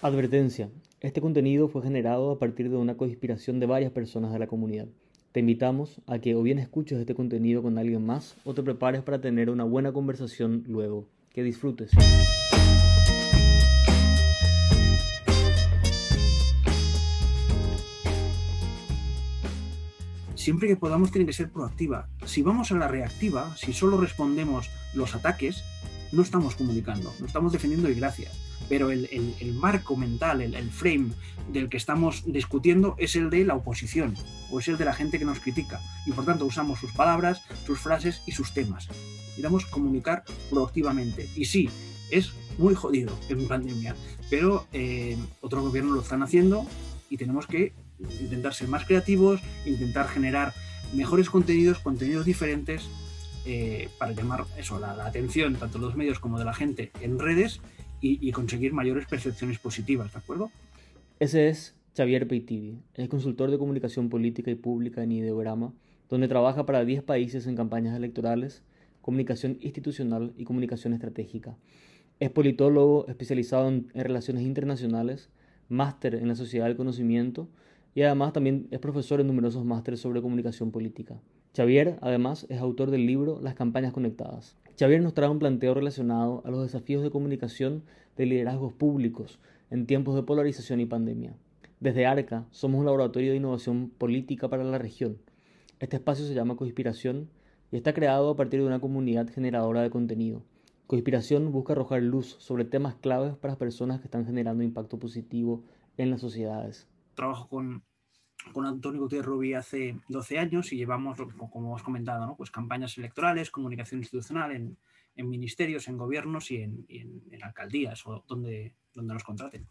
Advertencia. Este contenido fue generado a partir de una conspiración de varias personas de la comunidad. Te invitamos a que o bien escuches este contenido con alguien más o te prepares para tener una buena conversación luego. Que disfrutes. Siempre que podamos tiene que ser proactiva. Si vamos a la reactiva, si solo respondemos los ataques, no estamos comunicando, no estamos defendiendo y gracias pero el, marco mental, el, frame del que estamos discutiendo es el de la oposición o es el de la gente que nos critica. Y por tanto usamos sus palabras, sus frases y sus temas. Necesitamos comunicar proactivamente. Y sí, es muy jodido en pandemia, pero eh, otros gobiernos lo están haciendo y tenemos que intentar ser más creativos, intentar generar mejores contenidos, contenidos diferentes eh, para llamar eso, la, la, atención tanto de los medios como de la gente en redes y, conseguir mayores percepciones positivas, ¿de acuerdo? Ese es Xavier Peitivi, es consultor de comunicación política y pública en Ideograma, donde trabaja para 10 países en campañas electorales, comunicación institucional y comunicación estratégica. Es politólogo especializado en, en relaciones internacionales, máster en la sociedad del conocimiento y además también es profesor en numerosos másteres sobre comunicación política. Xavier, además, es autor del libro Las campañas conectadas. Xavier nos trae un planteo relacionado a los desafíos de comunicación de liderazgos públicos en tiempos de polarización y pandemia. Desde ARCA somos un laboratorio de innovación política para la región. Este espacio se llama Coinspiración y está creado a partir de una comunidad generadora de contenido. Coinspiración busca arrojar luz sobre temas claves para las personas que están generando impacto positivo en las sociedades. Trabajo con con Antonio Gutiérrez Rubí hace 12 años y llevamos, como hemos comentado, ¿no? pues campañas electorales, comunicación institucional en, en ministerios, en gobiernos y en, en, alcaldías o donde, donde nos contraten.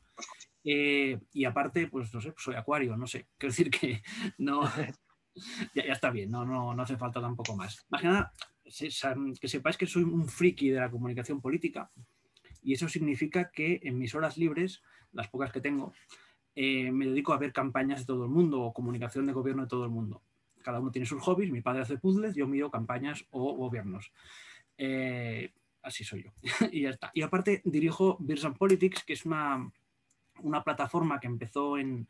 Eh, y aparte, pues no sé, soy acuario, no sé, quiero decir que no, ya, ya, está bien, no, no, no hace falta tampoco más. Más que nada, que sepáis que soy un friki de la comunicación política y eso significa que en mis horas libres, las pocas que tengo, eh, me dedico a ver campañas de todo el mundo o comunicación de gobierno de todo el mundo. Cada uno tiene sus hobbies, mi padre hace puzzles, yo miro campañas o gobiernos. Eh, así soy yo. y ya está. Y aparte dirijo Beers Politics, que es una, una plataforma que empezó en,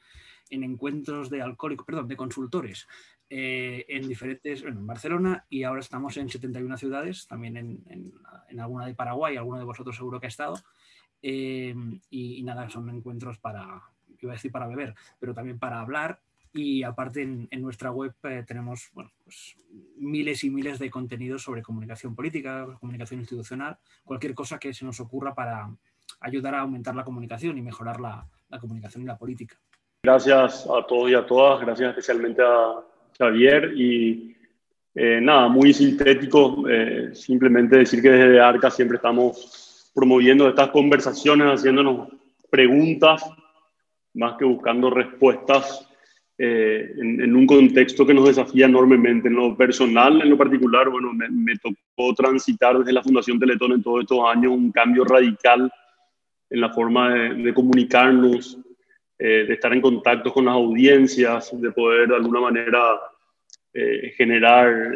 en, encuentros de alcohólicos, perdón, de consultores eh, en diferentes, bueno, en Barcelona y ahora estamos en 71 ciudades, también en, en, alguna de Paraguay, alguno de vosotros seguro que ha estado. y, y, nada, son encuentros para, iba a decir para beber, pero también para hablar. Y aparte en, nuestra web eh, tenemos bueno, pues, miles y miles de contenidos sobre comunicación política, comunicación institucional, cualquier cosa que se nos ocurra para ayudar a aumentar la comunicación y mejorar la, la comunicación y la política. Gracias a todos y a todas, gracias especialmente a Javier y eh, nada, muy sintético, eh, simplemente decir que desde ARCA siempre estamos promoviendo estas conversaciones, haciéndonos preguntas más que buscando respuestas eh, en, un contexto que nos desafía enormemente. En lo personal, en lo particular, bueno, me, tocó transitar desde la Fundación Teletón en todos estos años un cambio radical en la forma de, comunicarnos, eh, de estar en contacto con las audiencias, de poder de alguna manera eh, generar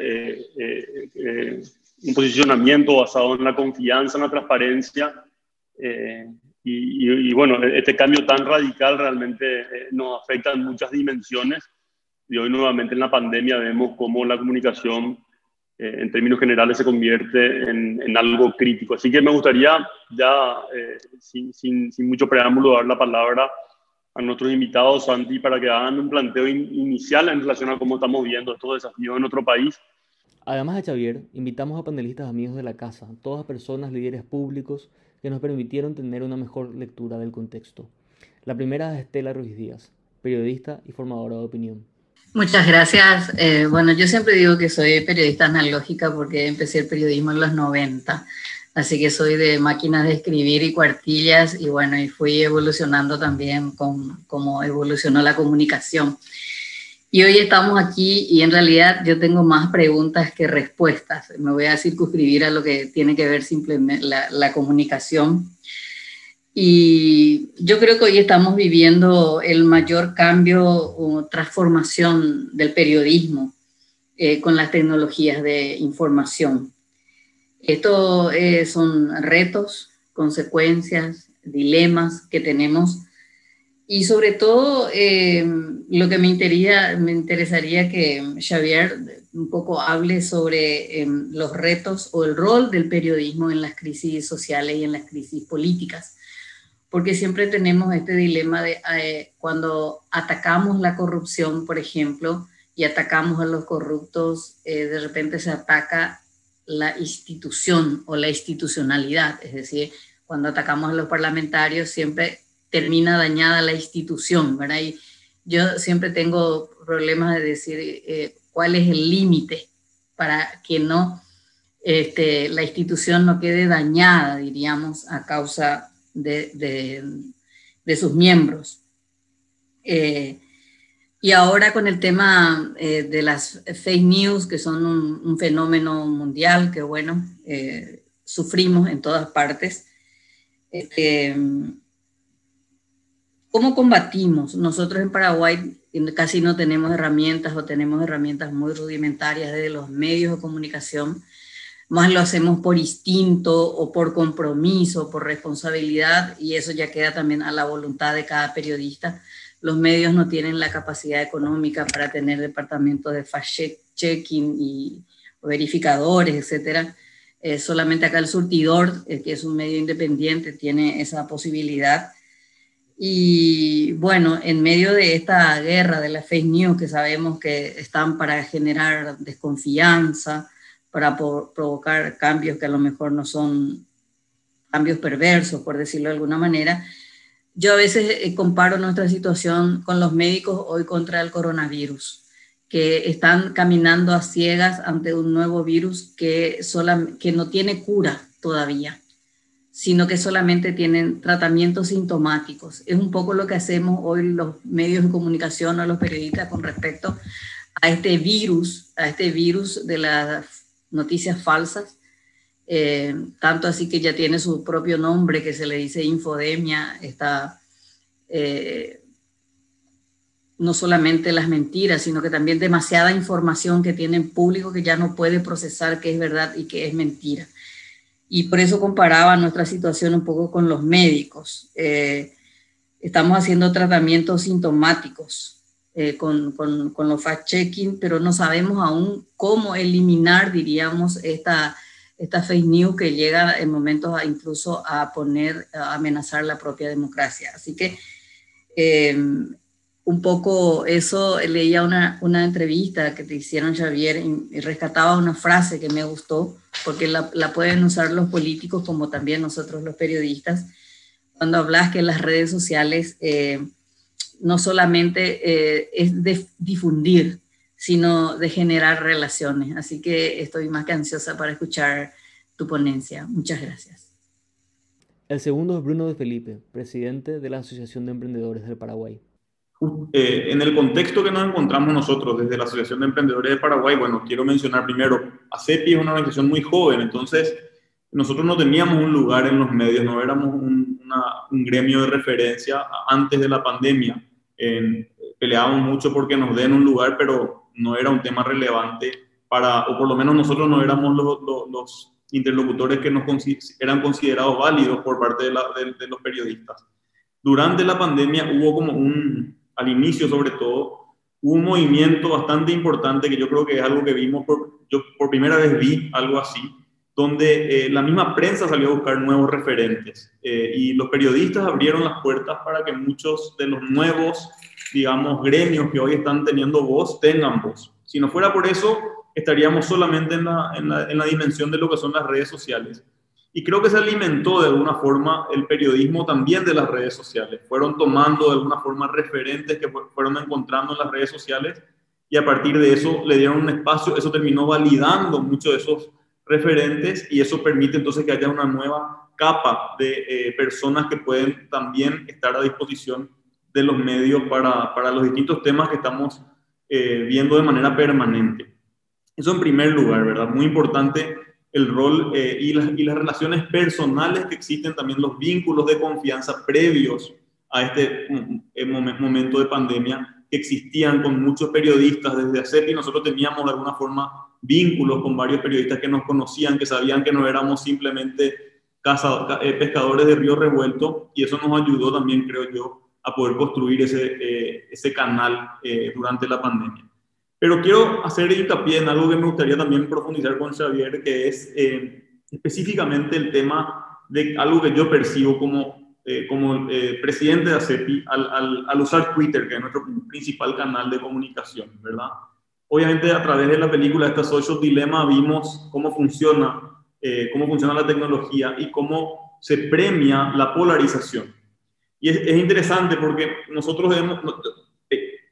un posicionamiento basado en la confianza, en la transparencia y, bueno, este cambio tan radical realmente eh, nos afecta en muchas dimensiones. Y hoy nuevamente en la pandemia vemos cómo la comunicación eh, en términos generales se convierte en, en, algo crítico. Así que me gustaría ya, eh, sin, sin, sin, mucho preámbulo, dar la palabra a nuestros invitados, Santi, para que hagan un planteo inicial en relación a cómo estamos viendo estos desafíos en nuestro país. Además de Xavier, invitamos a panelistas amigos de la casa, todas personas, líderes públicos, que nos permitieron tener una mejor lectura del contexto. La primera es Estela Ruiz Díaz, periodista y formadora de opinión. Muchas gracias. Eh, bueno, yo siempre digo que soy periodista analógica porque empecé el periodismo en los 90, así que soy de máquinas de escribir y cuartillas y bueno, y fui evolucionando también con cómo evolucionó la comunicación. Y hoy estamos aquí y en realidad yo tengo más preguntas que respuestas. Me voy a circunscribir a lo que tiene que ver simplemente la, la comunicación. Y yo creo que hoy estamos viviendo el mayor cambio o transformación del periodismo eh, con las tecnologías de información. Estos eh, son retos, consecuencias, dilemas que tenemos y sobre todo, eh, lo que me, interesaría, me interesaría que Xavier un poco hable sobre em, los retos o el rol del periodismo en las crisis sociales y en las crisis políticas. Porque siempre tenemos este dilema de eh, cuando atacamos la corrupción, por ejemplo, y atacamos a los corruptos, eh, de repente se ataca la institución o la institucionalidad. Es decir, cuando atacamos a los parlamentarios, siempre termina dañada la institución, ¿verdad? Y yo siempre tengo problemas de decir eh, cuál es el límite para que no, este, la institución no quede dañada, diríamos, a causa de, sus miembros. Eh, y ahora con el tema eh, de las fake news, que son un, un fenómeno mundial que, bueno, sufrimos en todas partes. Este, ¿Cómo combatimos? Nosotros en Paraguay casi no tenemos herramientas o tenemos herramientas muy rudimentarias de los medios de comunicación, más lo hacemos por instinto o por compromiso, por responsabilidad y eso ya queda también a la voluntad de cada periodista. Los medios no tienen la capacidad económica para tener departamentos de fact-checking y verificadores, etcétera. Eh, solamente acá el surtidor, eh, que es un medio independiente, tiene esa posibilidad y bueno, en medio de esta guerra de la fake news que sabemos que están para generar desconfianza, para provocar cambios que a lo mejor no son cambios perversos, por decirlo de alguna manera, yo a veces eh, comparo nuestra situación con los médicos hoy contra el coronavirus, que están caminando a ciegas ante un nuevo virus que, que no tiene cura todavía sino que solamente tienen tratamientos sintomáticos. Es un poco lo que hacemos hoy los medios de comunicación o los periodistas con respecto a este virus, a este virus de las noticias falsas, eh, tanto así que ya tiene su propio nombre que se le dice infodemia, está eh, no solamente las mentiras, sino que también demasiada información que tiene el público que ya no puede procesar qué es verdad y qué es mentira y por eso comparaba nuestra situación un poco con los médicos. Eh, estamos haciendo tratamientos sintomáticos eh, con, con, con, los fact-checking, pero no sabemos aún cómo eliminar, diríamos, esta, esta fake news que llega en momentos a incluso a poner, a amenazar la propia democracia. Así que eh, un poco eso, leía una, una, entrevista que te hicieron Javier y, rescataba una frase que me gustó, porque la, la, pueden usar los políticos como también nosotros los periodistas, cuando hablas que las redes sociales eh, no solamente eh, es de difundir, sino de generar relaciones. Así que estoy más que ansiosa para escuchar tu ponencia. Muchas gracias. El segundo es Bruno de Felipe, presidente de la Asociación de Emprendedores del Paraguay. Eh, en el contexto que nos encontramos nosotros desde la Asociación de Emprendedores de Paraguay, bueno, quiero mencionar primero, ACEPI es una organización muy joven, entonces nosotros no teníamos un lugar en los medios, no éramos un, gremio de referencia antes de la pandemia. peleábamos mucho porque nos den un lugar, pero no era un tema relevante para, o por lo menos nosotros no éramos los, los, interlocutores que nos eran considerados válidos por parte de, de los periodistas. Durante la pandemia hubo como un, al inicio sobre todo, un movimiento bastante importante que yo creo que es algo que vimos, por, yo por primera vez vi algo así, donde eh, la misma prensa salió a buscar nuevos referentes eh, y los periodistas abrieron las puertas para que muchos de los nuevos, digamos, gremios que hoy están teniendo voz tengan voz. Si no fuera por eso, estaríamos solamente en la, en la, en la dimensión de lo que son las redes sociales. Y creo que se alimentó de alguna forma el periodismo también de las redes sociales. Fueron tomando de alguna forma referentes que fueron encontrando en las redes sociales y a partir de eso le dieron un espacio, eso terminó validando muchos de esos referentes y eso permite entonces que haya una nueva capa de eh, personas que pueden también estar a disposición de los medios para, para los distintos temas que estamos eh, viendo de manera permanente. Eso en primer lugar, ¿verdad? Muy importante el rol eh, y, las, y, las, relaciones personales que existen, también los vínculos de confianza previos a este momento de pandemia que existían con muchos periodistas desde hacer y nosotros teníamos de alguna forma vínculos con varios periodistas que nos conocían, que sabían que no éramos simplemente eh, pescadores de río revuelto y eso nos ayudó también, creo yo, a poder construir ese, eh, ese canal eh, durante la pandemia. Pero quiero hacer hincapié en algo que me gustaría también profundizar con Xavier, que es específicamente el tema de algo que yo percibo como, como presidente de ACEPI al, al, al usar Twitter, que es nuestro principal canal de comunicación, ¿verdad? Obviamente a través de la película esta Social Dilemma vimos cómo funciona, eh, cómo funciona la tecnología y cómo se premia la polarización. Y es, interesante porque nosotros hemos, eh,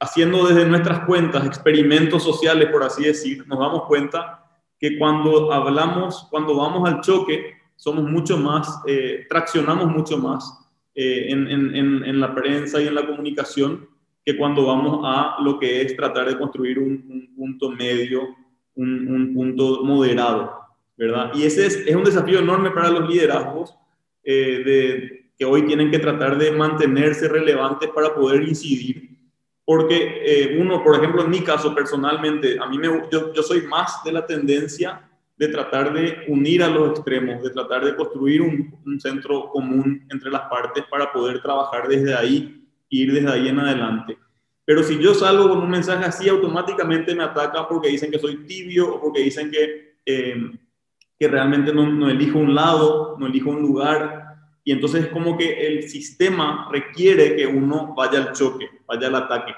haciendo desde nuestras cuentas experimentos sociales, por así decir, nos damos cuenta que cuando hablamos, cuando vamos al choque, somos mucho más, eh, traccionamos mucho más en, en, la prensa y en la comunicación que cuando vamos a lo que es tratar de construir un, punto medio, un, punto moderado, ¿verdad? Y ese es, un desafío enorme para los liderazgos eh, que hoy tienen que tratar de mantenerse relevantes para poder incidir. Porque eh, uno, por ejemplo, en mi caso personalmente, a mí me, yo, yo soy más de la tendencia de tratar de unir a los extremos, de tratar de construir un, un centro común entre las partes para poder trabajar desde ahí ir desde ahí en adelante. Pero si yo salgo con un mensaje así, automáticamente me ataca porque dicen que soy tibio o porque dicen que, eh, que realmente no, no, elijo un lado, no elijo un lugar. Y entonces es como que el sistema requiere que uno vaya al choque, vaya al ataque.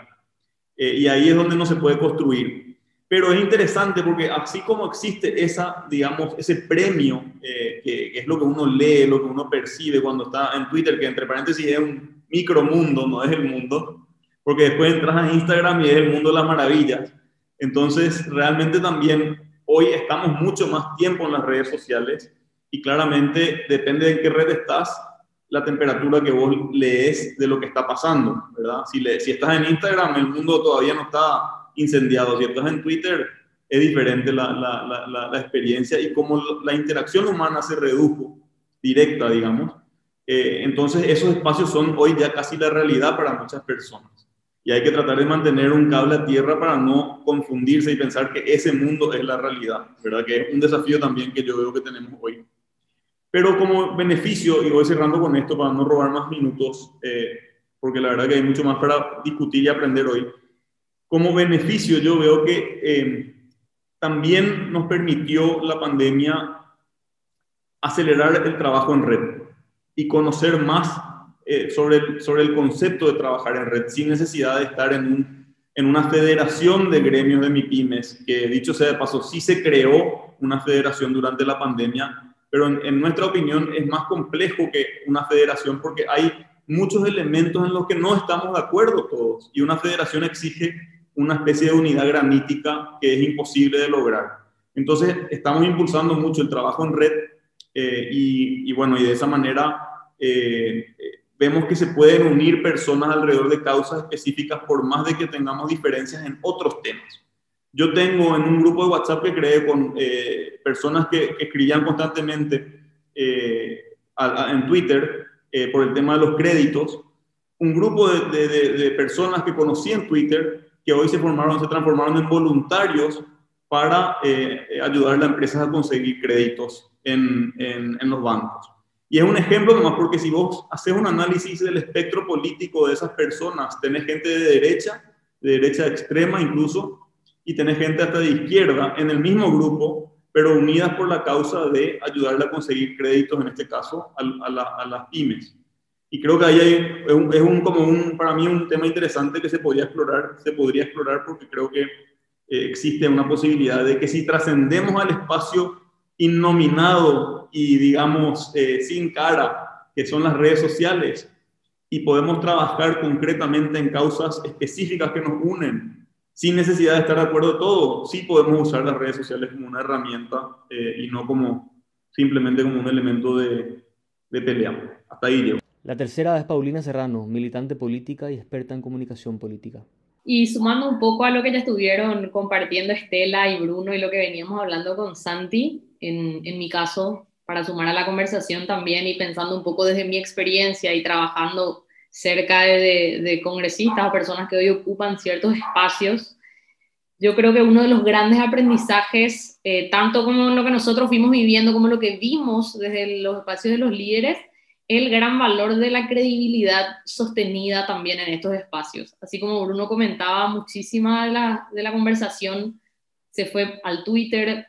Eh, y ahí es donde no se puede construir. Pero es interesante porque así como existe esa, digamos, ese premio, eh, que, que, es lo que uno lee, lo que uno percibe cuando está en Twitter, que entre paréntesis es un micromundo, no es el mundo, porque después entras a Instagram y es el mundo de las maravillas. Entonces, realmente también hoy estamos mucho más tiempo en las redes sociales y claramente depende de qué red estás, la temperatura que vos lees de lo que está pasando, ¿verdad? Si, le, estás en Instagram, el mundo todavía no está incendiado. Si estás en Twitter, es diferente la, la, la, experiencia y como la interacción humana se redujo directa, digamos, eh, entonces esos espacios son hoy ya casi la realidad para muchas personas. Y hay que tratar de mantener un cable a tierra para no confundirse y pensar que ese mundo es la realidad, ¿verdad? Que es un desafío también que yo veo que tenemos hoy. Pero como beneficio, y voy cerrando con esto para no robar más minutos, eh, porque la verdad que hay mucho más para discutir y aprender hoy. Como beneficio yo veo que eh, también nos permitió la pandemia acelerar el trabajo en red y conocer más eh, sobre, el, sobre el concepto de trabajar en red sin necesidad de estar en, un, en una federación de gremios de MIPIMES, que dicho sea de paso, sí se creó una federación durante la pandemia, pero en, nuestra opinión es más complejo que una federación porque hay muchos elementos en los que no estamos de acuerdo todos y una federación exige una especie de unidad granítica que es imposible de lograr. Entonces, estamos impulsando mucho el trabajo en red eh, y, y, bueno, y de esa manera eh, vemos que se pueden unir personas alrededor de causas específicas por más de que tengamos diferencias en otros temas. Yo tengo en un grupo de WhatsApp que creé con eh, personas que, que, escribían constantemente a, a, en Twitter por el tema de los créditos, un grupo de, de, de, personas que conocí en Twitter que hoy se formaron, se transformaron en voluntarios para ayudar a las empresas a conseguir créditos en, en, en, los bancos. Y es un ejemplo nomás porque si vos haces un análisis del espectro político de esas personas, tenés gente de derecha, de derecha extrema incluso, y tenés gente hasta de izquierda en el mismo grupo, pero unidas por la causa de ayudarle a conseguir créditos, en este caso, a, a, la, a las pymes. Y creo que ahí hay, es un, como un, para mí un tema interesante que se podría explorar, se podría explorar porque creo que eh, existe una posibilidad de que si trascendemos al espacio innominado y digamos eh, sin cara, que son las redes sociales, y podemos trabajar concretamente en causas específicas que nos unen, sin necesidad de estar de acuerdo todo. Sí podemos usar las redes sociales como una herramienta eh, y no como simplemente como un elemento de, de pelea. Hasta ahí llego. La tercera es Paulina Serrano, militante política y experta en comunicación política. Y sumando un poco a lo que ya estuvieron compartiendo Estela y Bruno y lo que veníamos hablando con Santi, en, en, mi caso, para sumar a la conversación también y pensando un poco desde mi experiencia y trabajando cerca de, de congresistas o personas que hoy ocupan ciertos espacios, yo creo que uno de los grandes aprendizajes, eh, tanto como lo que nosotros fuimos viviendo, como lo que vimos desde los espacios de los líderes, el gran valor de la credibilidad sostenida también en estos espacios. Así como Bruno comentaba, muchísima de la, de la conversación se fue al Twitter,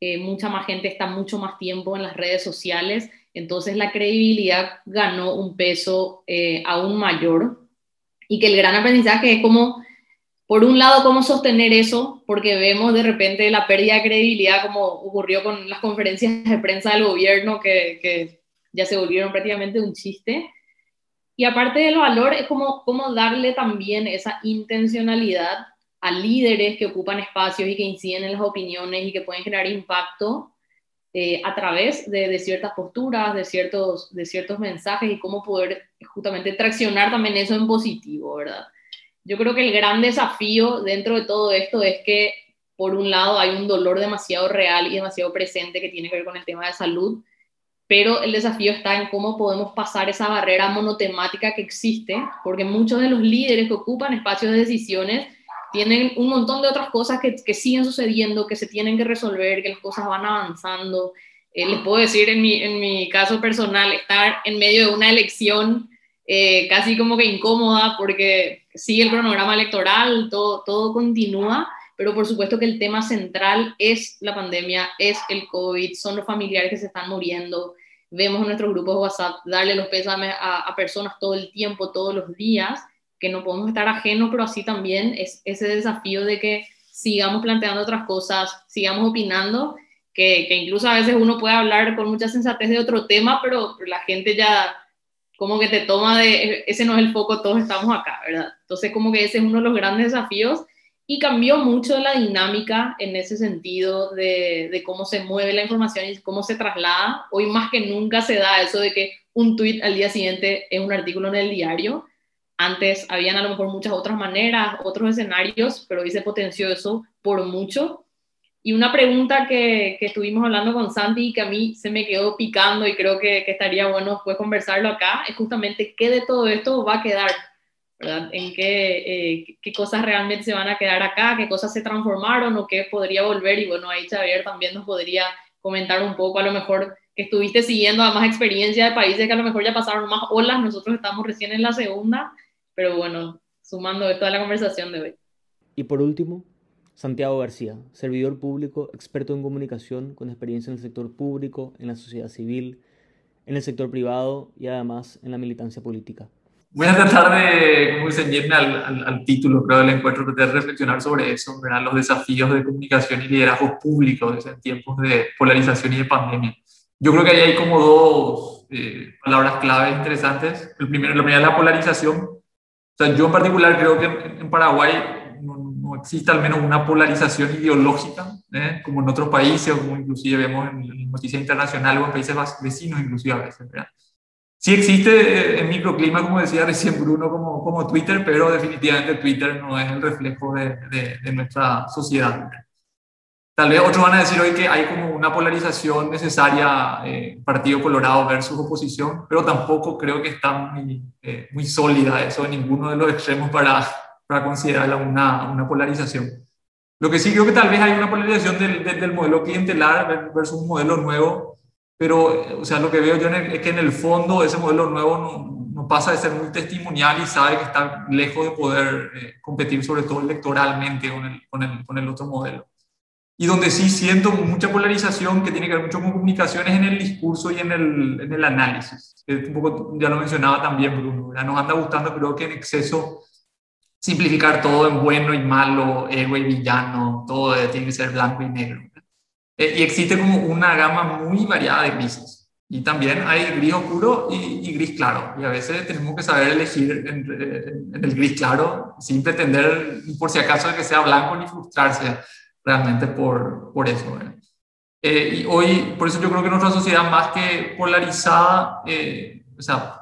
eh, mucha más gente está mucho más tiempo en las redes sociales, entonces la credibilidad ganó un peso eh, aún mayor y que el gran aprendizaje es como, por un lado, cómo sostener eso, porque vemos de repente la pérdida de credibilidad como ocurrió con las conferencias de prensa del gobierno que, que ya se volvieron prácticamente un chiste. Y aparte del valor, es como, como darle también esa intencionalidad a líderes que ocupan espacios y que inciden en las opiniones y que pueden generar impacto eh, a través de, de, ciertas posturas, de ciertos, de ciertos mensajes y cómo poder justamente traccionar también eso en positivo, ¿verdad? Yo creo que el gran desafío dentro de todo esto es que, por un lado, hay un dolor demasiado real y demasiado presente que tiene que ver con el tema de salud, pero el desafío está en cómo podemos pasar esa barrera monotemática que existe, porque muchos de los líderes que ocupan espacios de decisiones tienen un montón de otras cosas que, que, siguen sucediendo, que se tienen que resolver, que las cosas van avanzando. Eh, les puedo decir en mi, en mi caso personal, estar en medio de una elección eh, casi como que incómoda porque sigue el cronograma electoral, todo, todo continúa, pero por supuesto que el tema central es la pandemia, es el COVID, son los familiares que se están muriendo. Vemos en nuestros grupos WhatsApp darle los pésames a, a personas todo el tiempo, todos los días que no podemos estar ajenos, pero así también es ese desafío de que sigamos planteando otras cosas, sigamos opinando, que, que, incluso a veces uno puede hablar con mucha sensatez de otro tema, pero la gente ya como que te toma de, ese no es el foco, todos estamos acá, ¿verdad? Entonces como que ese es uno de los grandes desafíos y cambió mucho la dinámica en ese sentido de, de cómo se mueve la información y cómo se traslada. Hoy más que nunca se da eso de que un tweet al día siguiente es un artículo en el diario antes habían a lo mejor muchas otras maneras, otros escenarios, pero hoy se potenció eso por mucho. Y una pregunta que, que, estuvimos hablando con Santi y que a mí se me quedó picando y creo que, que estaría bueno después conversarlo acá, es justamente qué de todo esto va a quedar, ¿verdad? En qué, eh, qué cosas realmente se van a quedar acá, qué cosas se transformaron o qué podría volver. Y bueno, ahí Xavier también nos podría comentar un poco a lo mejor que estuviste siguiendo además experiencia de países que a lo mejor ya pasaron más olas, nosotros estamos recién en la segunda pero bueno, sumando de toda la conversación de hoy. Y por último, Santiago García, servidor público, experto en comunicación, con experiencia en el sector público, en la sociedad civil, en el sector privado y además en la militancia política. Voy a tratar de como ceñirme al, al, al, título creo, del encuentro, de reflexionar sobre eso, ¿verdad? los desafíos de comunicación y liderazgo público en tiempos de polarización y de pandemia. Yo creo que ahí hay como dos eh, palabras claves interesantes. El primero, la primera es la polarización, sea, yo en particular creo que en Paraguay no, existe al menos una polarización ideológica, ¿eh? como en otros países, o como inclusive vemos en, noticias internacionales o en países vecinos inclusive a veces. ¿verdad? Sí existe eh, en microclima, como decía recién Bruno, como, como Twitter, pero definitivamente Twitter no es el reflejo de, de, de nuestra sociedad. Tal vez otros van a decir hoy que hay como una polarización necesaria, eh, Partido Colorado versus oposición, pero tampoco creo que está muy, eh, muy sólida eso en ninguno de los extremos para, para considerarla una, una polarización. Lo que sí creo que tal vez hay una polarización del, del, del modelo clientelar versus un modelo nuevo, pero o sea, lo que veo yo es que en el fondo ese modelo nuevo no, no pasa de ser muy testimonial y sabe que está lejos de poder eh, competir sobre todo electoralmente con el, con el, con el otro modelo y donde sí siento mucha polarización que tiene que ver mucho con comunicaciones en el discurso y en el, en el análisis. Un poco, ya lo mencionaba también Bruno, ya nos anda gustando creo que en exceso simplificar todo en bueno y malo, héroe y villano, todo tiene que ser blanco y negro. Eh, y existe como una gama muy variada de grises. Y también hay gris oscuro y, y, gris claro. Y a veces tenemos que saber elegir entre, en el gris claro sin pretender, por si acaso, que sea blanco ni frustrarse realmente por, por eso. Eh, y hoy, por eso yo creo que nuestra sociedad más que polarizada, eh, o sea,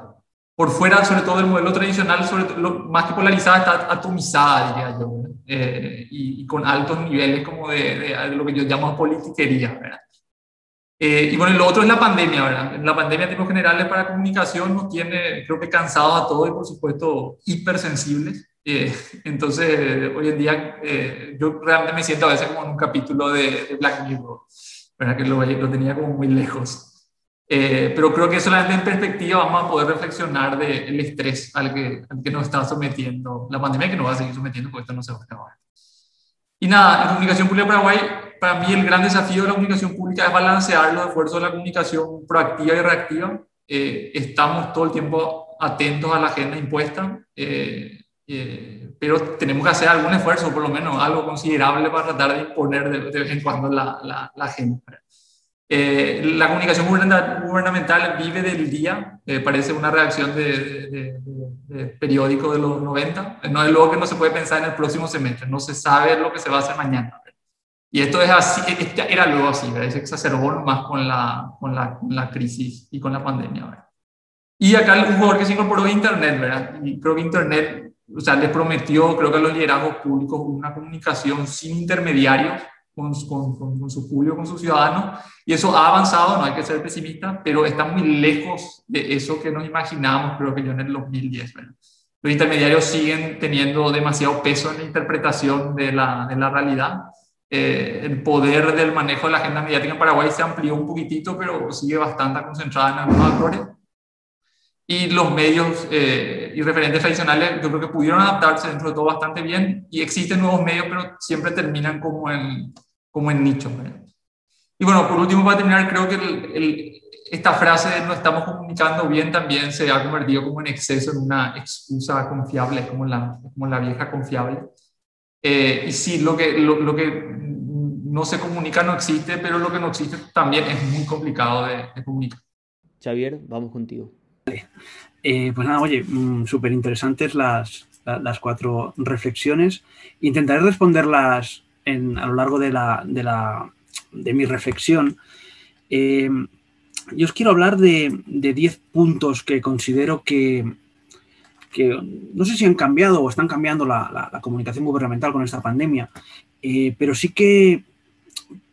por fuera sobre todo del modelo tradicional, sobre todo, más que polarizada, está atomizada, diría yo, eh, y, y, con altos niveles como de, de, lo que yo llamo politiquería, ¿verdad? Eh, y bueno, lo otro es la pandemia, ¿verdad? La pandemia en términos generales para comunicación nos tiene, creo que cansados a todos y por supuesto hipersensibles. Eh, entonces, hoy en día eh, yo realmente me siento a veces como en un capítulo de, de Black Mirror, ¿verdad? que lo, lo, tenía como muy lejos. Eh, pero creo que solamente en perspectiva vamos a poder reflexionar del estrés al que, al que nos está sometiendo la pandemia, que nos va a seguir sometiendo porque esto no se va a acabar. Y nada, en Comunicación Pública Paraguay, para mí el gran desafío de la comunicación pública es balancear los esfuerzos de la comunicación proactiva y reactiva. Eh, estamos todo el tiempo atentos a la agenda impuesta, eh, eh, pero tenemos que hacer algún esfuerzo, por lo menos algo considerable para tratar de imponer de, vez en cuando la, la, la agenda. Eh, la comunicación gubernamental vive del día, eh, parece una reacción de, periódico de los 90, no es luego que no se puede pensar en el próximo semestre, no se sabe lo que se va a hacer mañana. Y esto es así, era luego así, se exacerbó más con la, con, la, con la crisis y con la pandemia. Y acá un jugador que se incorporó a Internet, ¿verdad? Y creo que Internet, o sea, les prometió, creo que a los liderazgos públicos, una comunicación sin intermediarios, con, con, con, su público, con sus ciudadanos, y eso ha avanzado, no hay que ser pesimista, pero está muy lejos de eso que nos imaginábamos, creo que yo en el 2010. Los intermediarios siguen teniendo demasiado peso en la interpretación de la, de la realidad. Eh, el poder del manejo de la agenda mediática en Paraguay se amplió un poquitito, pero sigue bastante concentrada en algunos actores. Y los medios eh, y referentes tradicionales, yo creo que pudieron adaptarse dentro de todo bastante bien. Y existen nuevos medios, pero siempre terminan como en, como en nicho. Y bueno, por último, para terminar, creo que esta frase de no estamos comunicando bien también se ha convertido como en exceso en una excusa confiable, como la, como la vieja confiable. Eh, y sí, lo que, lo, lo, que no se comunica no existe, pero lo que no existe también es muy complicado de, de comunicar. Xavier, vamos contigo. Eh, pues nada, oye, mm, súper interesantes las, las cuatro reflexiones. Intentaré responderlas en, a lo largo de, la, de, la, de mi reflexión. Eh, yo os quiero hablar de 10 puntos que considero que, que, no sé si han cambiado o están cambiando la, la, la comunicación gubernamental con esta pandemia, eh, pero sí que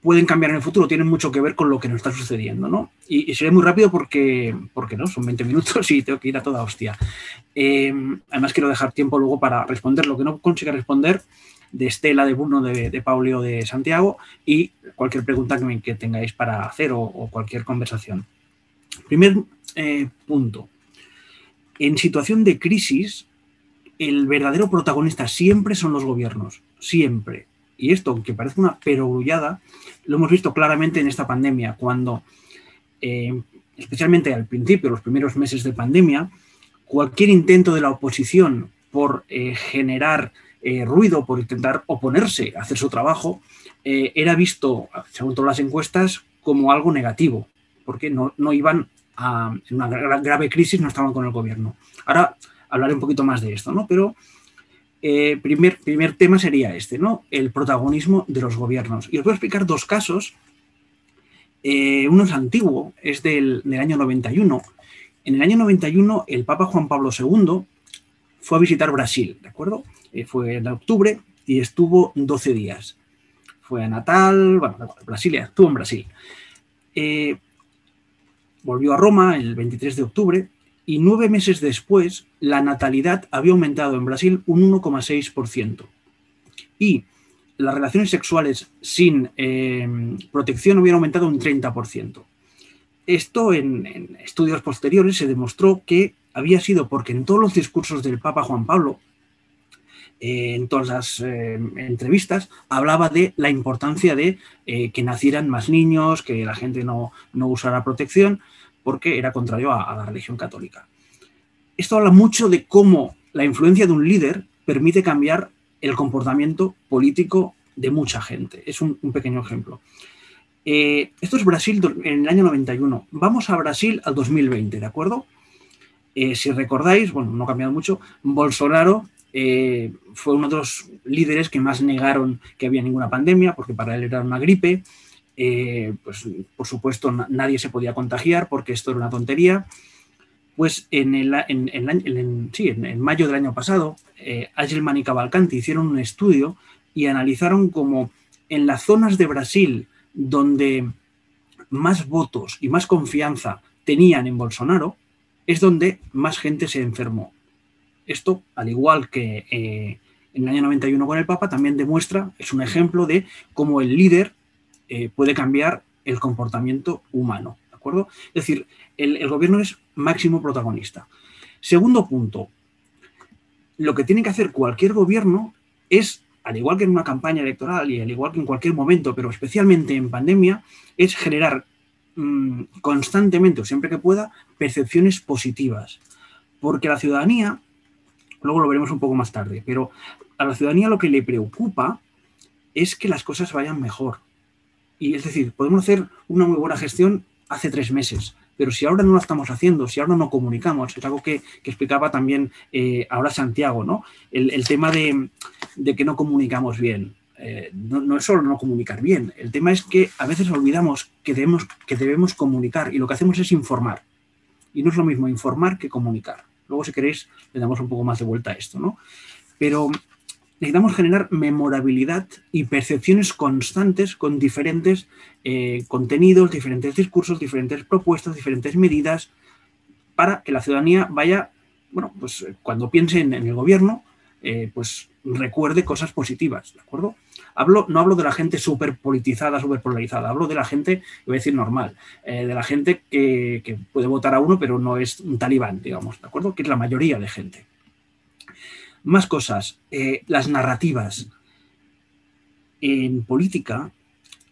pueden cambiar en el futuro, tienen mucho que ver con lo que nos está sucediendo, ¿no? Y, y seré muy rápido porque, porque no, son 20 minutos y tengo que ir a toda hostia. Eh, además quiero dejar tiempo luego para responder lo que no consiga responder de Estela, de Bruno, de, de Paulio, de Santiago y cualquier pregunta que, tengáis para hacer o, o, cualquier conversación. Primer eh, punto. En situación de crisis, el verdadero protagonista siempre son los gobiernos, siempre. Y esto, aunque parece una perogrullada, lo hemos visto claramente en esta pandemia, cuando, eh, especialmente al principio, los primeros meses de pandemia, cualquier intento de la oposición por eh, generar eh, ruido, por intentar oponerse a hacer su trabajo, era visto, según todas las encuestas, como algo negativo, porque no, no iban a, en una grave crisis, no estaban con el gobierno. Ahora hablaré un poquito más de esto, ¿no? Pero eh, primer, primer tema sería este, ¿no? El protagonismo de los gobiernos. Y os voy a explicar dos casos. Eh, uno es antiguo, es del, del, año 91. En el año 91, el Papa Juan Pablo II fue a visitar Brasil, ¿de acuerdo? Eh, fue en octubre y estuvo 12 días. Fue a Natal, bueno, Brasilia, estuvo en Brasil. Volvió a Roma el 23 de octubre y nueve meses después la natalidad había aumentado en Brasil un 1,6%. Y las relaciones sexuales sin eh, protección hubieran aumentado un 30%. Esto en, estudios posteriores se demostró que había sido porque en todos los discursos del Papa Juan Pablo, eh, en todas las eh, entrevistas, hablaba de la importancia de que nacieran más niños, que la gente no, no usara protección, porque era contrario a, a la religión católica. Esto habla mucho de cómo la influencia de un líder permite cambiar el comportamiento político de mucha gente. Es un, un pequeño ejemplo. Eh, esto es Brasil en el año 91. Vamos a Brasil al 2020, ¿de acuerdo? Eh, si recordáis, bueno, no ha cambiado mucho, Bolsonaro eh, fue uno de los líderes que más negaron que había ninguna pandemia, porque para él era una gripe. Eh, pues, por supuesto, nadie se podía contagiar porque esto era una tontería. Pues en, el, en, en, mayo del año pasado, eh, Agelman y Cavalcanti hicieron un estudio y analizaron cómo en las zonas de Brasil donde más votos y más confianza tenían en Bolsonaro, es donde más gente se enfermó. Esto, al igual que eh, en el año 91 con el Papa, también demuestra, es un ejemplo de cómo el líder eh, puede cambiar el comportamiento humano. acuerdo? Es decir, el, gobierno es máximo protagonista. Segundo punto, lo que tiene que hacer cualquier gobierno es, al igual que en una campaña electoral y al igual que en cualquier momento, pero especialmente en pandemia, es generar mm, constantemente o siempre que pueda percepciones positivas. Porque la ciudadanía, luego lo veremos un poco más tarde, pero a la ciudadanía lo que le preocupa es que las cosas vayan mejor. Y es decir, podemos hacer una muy buena gestión hace tres meses, pero si ahora no la estamos haciendo, si ahora no comunicamos, es algo que, explicaba también eh, ahora Santiago, ¿no? El, tema de, que no comunicamos bien. Eh, no, es solo no comunicar bien, el tema es que a veces olvidamos que debemos, que debemos comunicar y lo que hacemos es informar. Y no es lo mismo informar que comunicar. Luego, si queréis, le damos un poco más de vuelta a esto, ¿no? Pero necesitamos generar memorabilidad y percepciones constantes con diferentes eh, contenidos, diferentes discursos, diferentes propuestas, diferentes medidas, para que la ciudadanía vaya, bueno, pues eh, cuando piense en, el gobierno, eh, pues recuerde cosas positivas, ¿de acuerdo? Hablo, no hablo de la gente súper politizada, súper polarizada, hablo de la gente, voy a decir normal, de la gente que, que puede votar a uno, pero no es un talibán, digamos, ¿de acuerdo? Que es la mayoría de gente. Más cosas, eh, las narrativas. En política,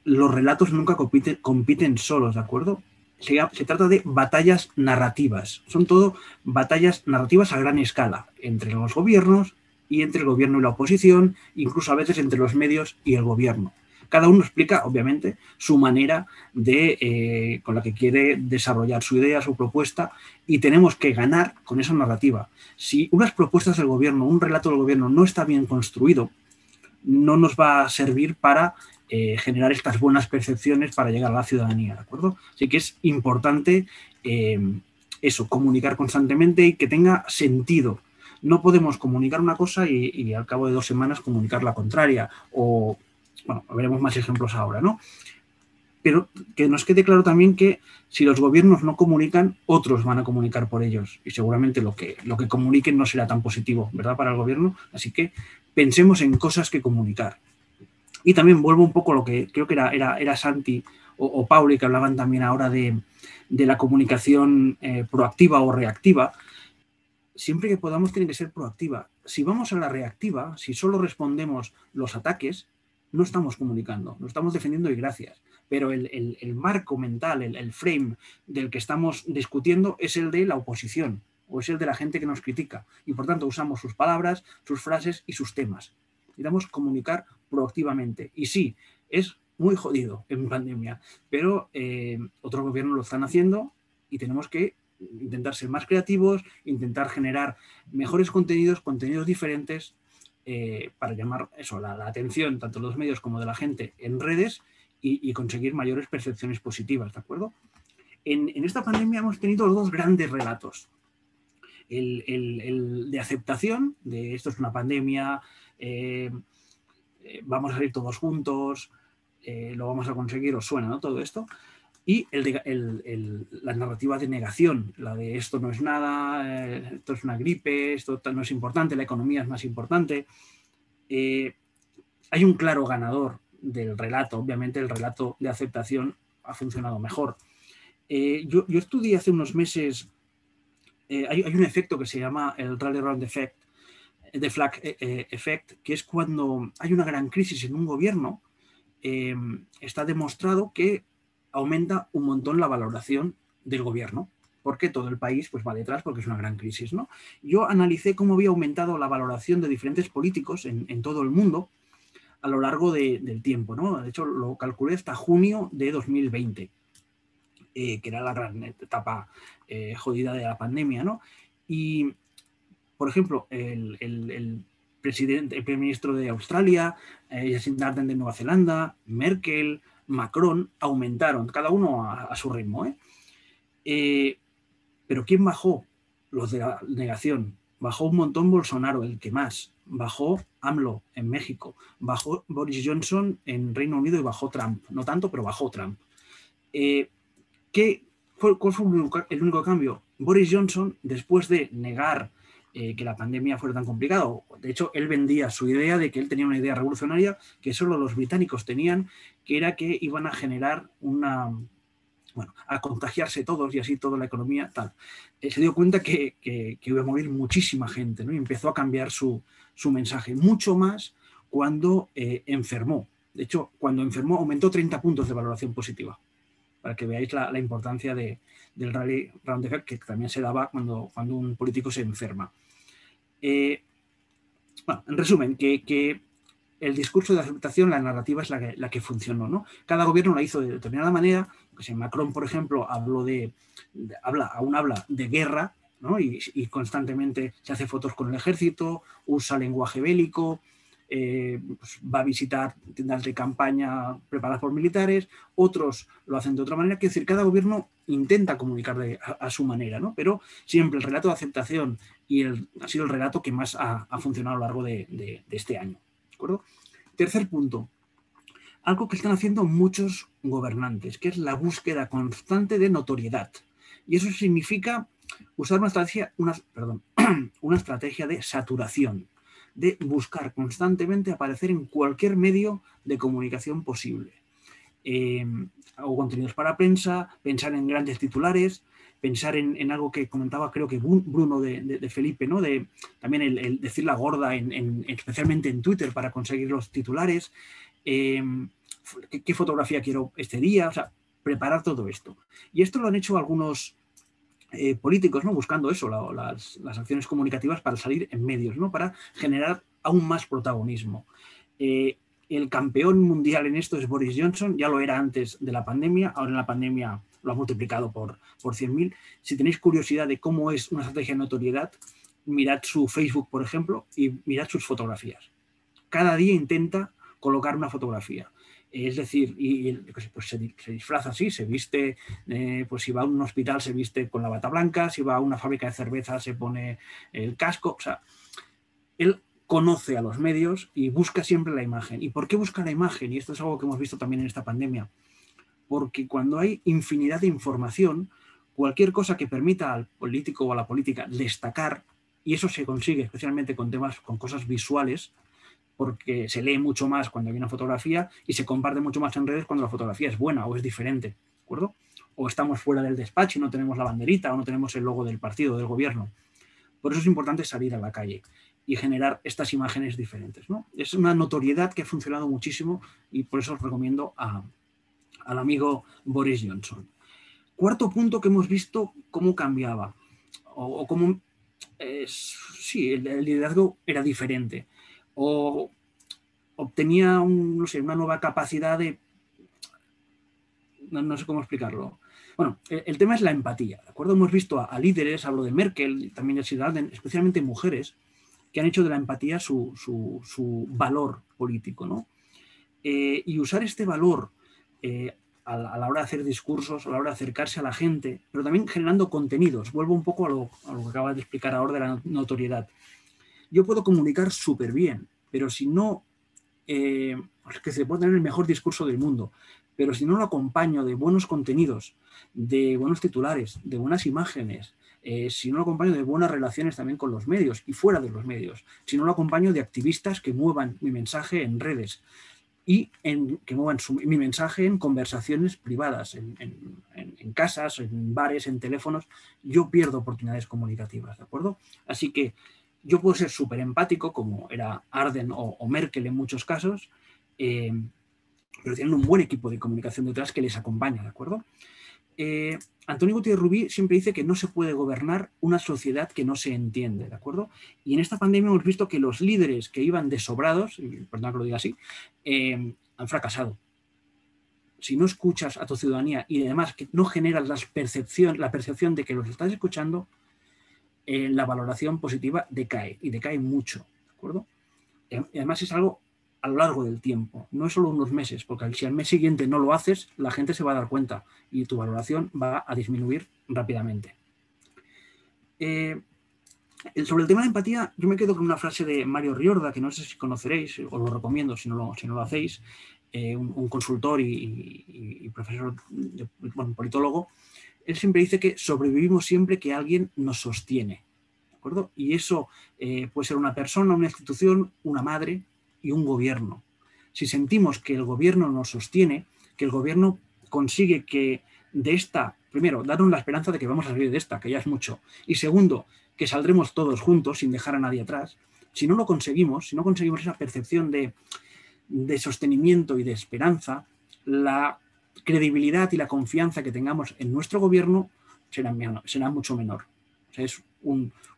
los relatos nunca compiten, solos, ¿de acuerdo? Se, se, trata de batallas narrativas. Son todo batallas narrativas a gran escala, entre los gobiernos y entre el gobierno y la oposición, incluso a veces entre los medios y el gobierno. Cada uno explica, obviamente, su manera de, eh, con la que quiere desarrollar su idea, su propuesta, y tenemos que ganar con esa narrativa. Si unas propuestas del gobierno, un relato del gobierno no está bien construido, no nos va a servir para eh, generar estas buenas percepciones para llegar a la ciudadanía, ¿de acuerdo? Así que es importante eh, eso, comunicar constantemente y que tenga sentido. No podemos comunicar una cosa y, y, al cabo de dos semanas comunicar la contraria o bueno, veremos más ejemplos ahora, ¿no? Pero que nos quede claro también que si los gobiernos no comunican, otros van a comunicar por ellos. Y seguramente lo que, lo que comuniquen no será tan positivo, ¿verdad? Para el gobierno. Así que pensemos en cosas que comunicar. Y también vuelvo un poco a lo que creo que era, era, era Santi o, Pauli, que hablaban también ahora de, la comunicación eh, proactiva o reactiva. Siempre que podamos tiene que ser proactiva. Si vamos a la reactiva, si solo respondemos los ataques, no estamos comunicando, no estamos defendiendo y gracias. Pero el, marco mental, el, frame del que estamos discutiendo es el de la oposición o es el de la gente que nos critica. Y por tanto usamos sus palabras, sus frases y sus temas. Necesitamos comunicar proactivamente. Y sí, es muy jodido en pandemia, pero eh, otros gobiernos lo están haciendo y tenemos que intentar ser más creativos, intentar generar mejores contenidos, contenidos diferentes, eh, para llamar eso, la, atención tanto de los medios como de la gente en redes y, conseguir mayores percepciones positivas, ¿de acuerdo? En, esta pandemia hemos tenido dos grandes relatos. El, de aceptación, de esto es una pandemia, eh, eh, vamos a salir todos juntos, lo vamos a conseguir, os suena, ¿no? Todo esto y el la narrativa de negación, la de esto no es nada, eh, esto es una gripe, esto no es importante, la economía es más importante. Eh, hay un claro ganador del relato, obviamente el relato de aceptación ha funcionado mejor. Eh, yo, yo, estudié hace unos meses, hay, hay, un efecto que se llama el Rally Round Effect, de Flag Effect, que es cuando hay una gran crisis en un gobierno, está demostrado que aumenta un montón la valoración del gobierno, porque todo el país pues, va detrás porque es una gran crisis. ¿no? Yo analicé cómo había aumentado la valoración de diferentes políticos en, todo el mundo a lo largo del tiempo. ¿no? De hecho, lo calculé hasta junio de 2020, eh, que era la gran etapa eh, jodida de la pandemia. ¿no? Y, por ejemplo, el, presidente, el primer ministro de Australia, eh, Jacinda de Nueva Zelanda, Merkel, Macron aumentaron, cada uno a, su ritmo. ¿eh? ¿eh? pero ¿quién bajó? Los de la negación. Bajó un montón Bolsonaro, el que más. Bajó AMLO en México. Bajó Boris Johnson en Reino Unido y bajó Trump. No tanto, pero bajó Trump. Eh, ¿qué, ¿Cuál fue el único cambio? Boris Johnson, después de negar eh, que la pandemia fuera tan complicado. De hecho, él vendía su idea de que él tenía una idea revolucionaria que solo los británicos tenían, que era que iban a generar una, bueno, a contagiarse todos y así toda la economía, tal. Eh, se dio cuenta que, iba a morir muchísima gente, ¿no? Y empezó a cambiar su, mensaje, mucho más cuando eh, enfermó. De hecho, cuando enfermó aumentó 30 puntos de valoración positiva, para que veáis la, importancia de, del rally round effect que también se daba cuando, cuando un político se enferma. Eh, bueno, en resumen, que, el discurso de aceptación, la narrativa es la que, la que funcionó. ¿no? Cada gobierno la hizo de determinada manera. Pues Macron, por ejemplo, habló de, habla, aún habla de guerra ¿no? y, constantemente se hace fotos con el ejército, usa lenguaje bélico, eh, pues va a visitar tiendas de campaña preparadas por militares, otros lo hacen de otra manera. Quiero decir, cada gobierno intenta comunicar a, su manera, ¿no? pero siempre el relato de aceptación y el, ha sido el relato que más ha, funcionado a lo largo de, este año. ¿de acuerdo? Tercer punto, algo que están haciendo muchos gobernantes, que es la búsqueda constante de notoriedad. Y eso significa usar una estrategia, perdón, una estrategia de saturación, de buscar constantemente aparecer en cualquier medio de comunicación posible. Eh, hago contenidos para prensa, pensar en grandes titulares, pensar en, algo que comentaba creo que Bruno de, Felipe, ¿no? De, también el, decir la gorda, en, especialmente en Twitter para conseguir los titulares, em, ¿qué, fotografía quiero este día, o sea, preparar todo esto. Y esto lo han hecho algunos eh, políticos, ¿no? Buscando eso, las, acciones comunicativas para salir en medios, ¿no? Para generar aún más protagonismo. Eh, el campeón mundial en esto es Boris Johnson, ya lo era antes de la pandemia, ahora en la pandemia lo ha multiplicado por, por 100.000. Si tenéis curiosidad de cómo es una estrategia de notoriedad, mirad su Facebook, por ejemplo, y mirad sus fotografías. Cada día intenta colocar una fotografía. Es decir, y, pues se, disfraza así, se viste, eh, pues si va a un hospital se viste con la bata blanca, si va a una fábrica de cerveza se pone el casco. O sea, él conoce a los medios y busca siempre la imagen. ¿Y por qué busca la imagen? Y esto es algo que hemos visto también en esta pandemia. Porque cuando hay infinidad de información, cualquier cosa que permita al político o a la política destacar, y eso se consigue especialmente con temas, con cosas visuales, porque se lee mucho más cuando hay una fotografía y se comparte mucho más en redes cuando la fotografía es buena o es diferente, ¿de acuerdo? O estamos fuera del despacho y no tenemos la banderita o no tenemos el logo del partido, del gobierno. Por eso es importante salir a la calle y generar estas imágenes diferentes. Es una notoriedad que ha funcionado muchísimo y por eso os recomiendo al amigo Boris Johnson. Cuarto punto que hemos visto cómo cambiaba o, cómo sí, el, liderazgo era diferente o obtenía una nueva capacidad de... No, sé cómo explicarlo. Bueno, el, tema es la empatía, ¿de acuerdo? Hemos visto a, líderes, hablo de Merkel, también de Ciudad, especialmente mujeres, que han hecho de la empatía su, valor político. ¿no? Eh, y usar este valor eh, a, la, hora de hacer discursos, a la hora de acercarse a la gente, pero también generando contenidos. Vuelvo un poco a lo, que acaba de explicar ahora de la notoriedad. Yo puedo comunicar súper bien, pero si no, eh, que se puede tener el mejor discurso del mundo, pero si no lo acompaño de buenos contenidos, de buenos titulares, de buenas imágenes, eh, si no lo acompaño de buenas relaciones también con los medios y fuera de los medios, si no lo acompaño de activistas que muevan mi mensaje en redes y en, que muevan mi mensaje en conversaciones privadas, en, casas, en bares, en teléfonos, yo pierdo oportunidades comunicativas, ¿de acuerdo? Así que yo puedo ser súper empático, como era Arden o, Merkel en muchos casos, eh, pero tienen un buen equipo de comunicación detrás que les acompaña, ¿de acuerdo? Eh, Antonio Gutiérrez Rubí siempre dice que no se puede gobernar una sociedad que no se entiende, ¿de acuerdo? Y en esta pandemia hemos visto que los líderes que iban desobrados, perdón que lo diga así, eh, han fracasado. Si no escuchas a tu ciudadanía y además que no generas la percepción, la percepción de que los estás escuchando, eh, la valoración positiva decae y decae mucho, ¿de acuerdo? Y además es algo a lo largo del tiempo, no es solo unos meses, porque si al mes siguiente no lo haces, la gente se va a dar cuenta y tu valoración va a disminuir rápidamente. Eh, sobre el tema de empatía, yo me quedo con una frase de Mario Riorda, que no sé si conoceréis, os lo recomiendo si no lo, si no lo hacéis, eh, un, consultor y, profesor, bueno, politólogo. Él siempre dice que sobrevivimos siempre que alguien nos sostiene. ¿de acuerdo? Y eso eh, puede ser una persona, una institución, una madre, y un gobierno. Si sentimos que el gobierno nos sostiene, que el gobierno consigue que de esta, primero, darnos la esperanza de que vamos a salir de esta, que ya es mucho. Y segundo, que saldremos todos juntos sin dejar a nadie atrás. Si no lo conseguimos, si no conseguimos esa percepción de, de sostenimiento y de esperanza, la credibilidad y la confianza que tengamos en nuestro gobierno será, mucho menor. es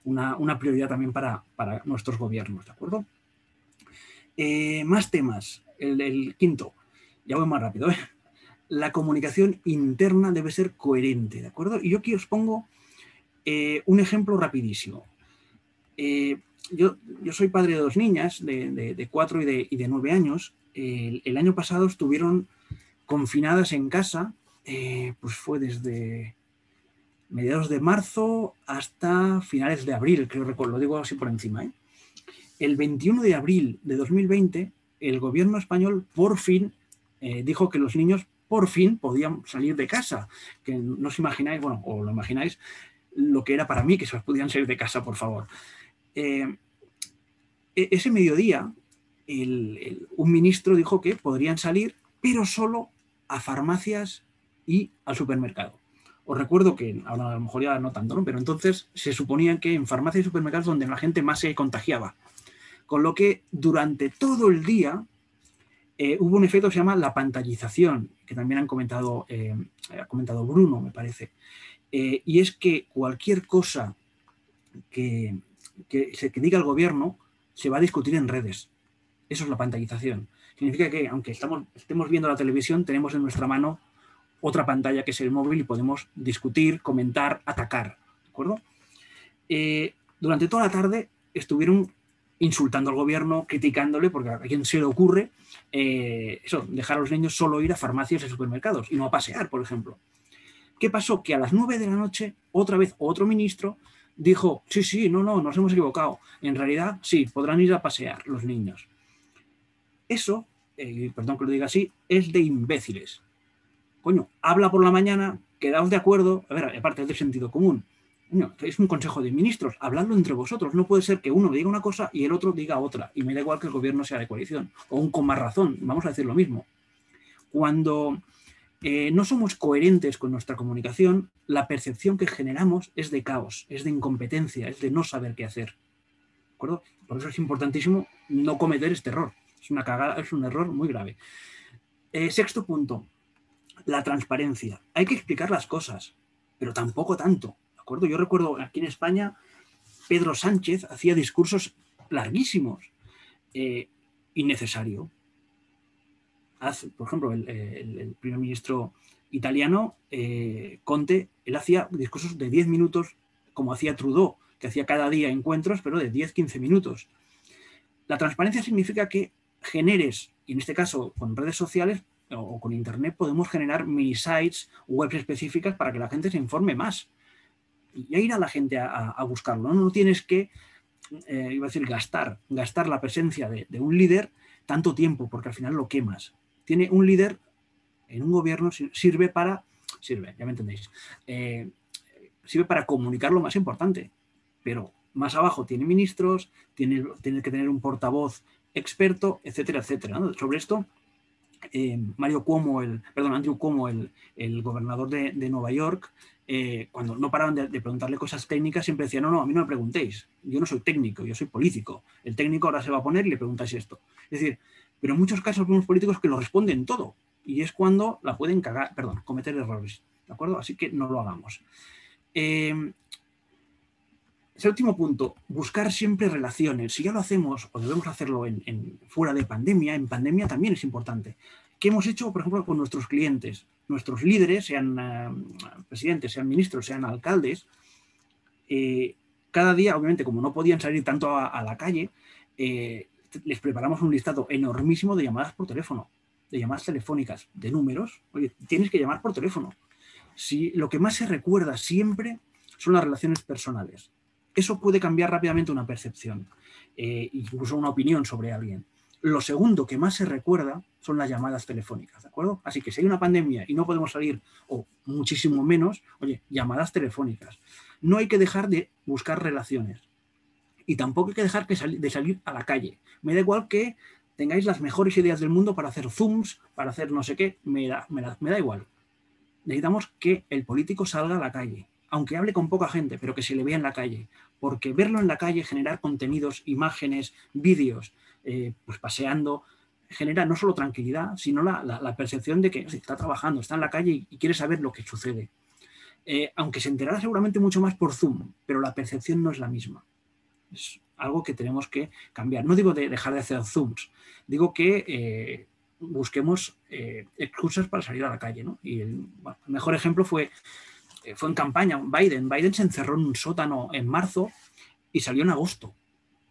una, prioridad también para, nuestros gobiernos, ¿de acuerdo? Eh, más temas. El, quinto, ya voy más rápido. ¿eh? La comunicación interna debe ser coherente, ¿de acuerdo? Y yo aquí os pongo eh, un ejemplo rapidísimo. Yo, yo, soy padre de dos niñas, de, cuatro y de nueve años. el año pasado estuvieron confinadas en casa, eh, pues fue desde mediados de marzo hasta finales de abril, creo recuerdo, lo digo así por encima. ¿eh? El 21 de abril de 2020, el gobierno español por fin eh, dijo que los niños por fin podían salir de casa, que no os imagináis, bueno, o lo imagináis, lo que era para mí que se podían salir de casa, por favor. E-, ese mediodía, un ministro dijo que podrían salir, pero solo a farmacias y al supermercado. Os recuerdo que, ahora a lo mejor ya no tanto, ¿no? pero entonces se suponía que en farmacias y supermercados donde la gente más se contagiaba. Con lo que durante todo el día eh, hubo un efecto que se llama la pantallización, que también han comentado, eh, ha comentado Bruno, me parece. Eh, y es que cualquier cosa que, que, que diga el gobierno se va a discutir en redes. Eso es la pantallización. Significa que, aunque estamos, estemos viendo la televisión, tenemos en nuestra mano otra pantalla que es el móvil y podemos discutir, comentar, atacar. ¿De acuerdo? Eh, durante toda la tarde estuvieron insultando al gobierno, criticándole, porque a quien se le ocurre eh, eso, dejar a los niños solo ir a farmacias y supermercados y no a pasear, por ejemplo. ¿Qué pasó? Que a las nueve de la noche, otra vez otro ministro dijo, sí, sí, no, no, nos hemos equivocado. En realidad, sí, podrán ir a pasear los niños. Eso, eh, perdón que lo diga así, es de imbéciles. Coño, habla por la mañana, quedaos de acuerdo, a ver, aparte es de sentido común. es un consejo de ministros, habladlo entre vosotros. No puede ser que uno diga una cosa y el otro diga otra. Y me da igual que el gobierno sea de coalición. O un con más razón, vamos a decir lo mismo. Cuando eh, no somos coherentes con nuestra comunicación, la percepción que generamos es de caos, es de incompetencia, es de no saber qué hacer. ¿De acuerdo? Por eso es importantísimo no cometer este error. Es una cagada, es un error muy grave. Eh, sexto punto, la transparencia. Hay que explicar las cosas, pero tampoco tanto. ¿De acuerdo? Yo recuerdo aquí en España, Pedro Sánchez hacía discursos larguísimos. Eh, innecesario. por ejemplo, el, primer ministro italiano, eh, Conte, él hacía discursos de 10 minutos, como hacía Trudeau, que hacía cada día encuentros, pero de 10-15 minutos. La transparencia significa que generes, y en este caso con redes sociales o con Internet, podemos generar mini sites, webs específicas para que la gente se informe más. Y ir a la gente a, buscarlo. ¿no? tienes que, eh, iba a decir, gastar, gastar la presencia de, un líder tanto tiempo, porque al final lo quemas. Tiene un líder en un gobierno, sirve para, sirve, ya me entendéis, eh, sirve para comunicar lo más importante, pero más abajo tiene ministros, tiene, tiene que tener un portavoz experto, etcétera, etcétera. Sobre esto, eh, Mario Cuomo, el, perdón, Andrew Cuomo, el, gobernador de, Nueva York, eh, cuando no paraban de, preguntarle cosas técnicas, siempre decía, no, no, a mí no me preguntéis, yo no soy técnico, yo soy político. El técnico ahora se va a poner y le preguntáis esto. Es decir, pero en muchos casos vemos políticos que lo responden todo, y es cuando la pueden cagar, perdón, cometer errores, ¿de acuerdo? Así que no lo hagamos. Eh, Séptimo punto, buscar siempre relaciones. Si ya lo hacemos o debemos hacerlo en, fuera de pandemia, en pandemia también es importante. ¿Qué hemos hecho, por ejemplo, con nuestros clientes? Nuestros líderes, sean eh, presidentes, sean ministros, sean alcaldes, eh, cada día, obviamente, como no podían salir tanto a, la calle, eh, les preparamos un listado enormísimo de llamadas por teléfono, de llamadas telefónicas, de números. Oye, tienes que llamar por teléfono. Si lo que más se recuerda siempre son las relaciones personales eso puede cambiar rápidamente una percepción, eh, incluso una opinión sobre alguien. Lo segundo que más se recuerda son las llamadas telefónicas, ¿de acuerdo? Así que si hay una pandemia y no podemos salir, o muchísimo menos, oye, llamadas telefónicas. No hay que dejar de buscar relaciones. Y tampoco hay que dejar de salir a la calle. Me da igual que tengáis las mejores ideas del mundo para hacer zooms, para hacer no sé qué, me da, me da, igual. necesitamos que el político salga a la calle, aunque hable con poca gente, pero que se le vea en la calle, porque verlo en la calle, generar contenidos, imágenes, vídeos, eh, pues paseando, genera no solo tranquilidad, sino la, percepción de que está trabajando, está en la calle y, quiere saber lo que sucede. Eh, aunque se enterará seguramente mucho más por Zoom, pero la percepción no es la misma. Es algo que tenemos que cambiar. No digo de dejar de hacer Zooms, digo que eh, busquemos excusas para salir a la calle. Y el, el mejor ejemplo fue eh, fue en campaña, Biden. Biden se encerró en un sótano en marzo y salió en agosto.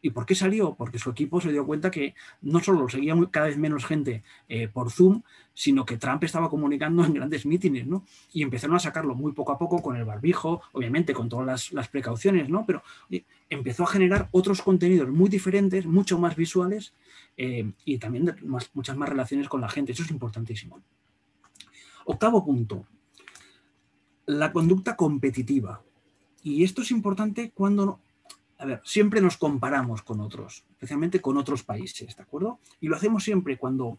¿Y por qué salió? Porque su equipo se dio cuenta que no solo seguía cada vez menos gente eh, por Zoom, sino que Trump estaba comunicando en grandes mítines, ¿no? Y empezaron a sacarlo muy poco a poco con el barbijo, obviamente con todas las, precauciones, ¿no? Pero empezó a generar otros contenidos muy diferentes, mucho más visuales eh, y también muchas más relaciones con la gente. Eso es importantísimo. Octavo punto, la conducta competitiva. Y esto es importante cuando, a ver, siempre nos comparamos con otros, especialmente con otros países, ¿de acuerdo? Y lo hacemos siempre cuando,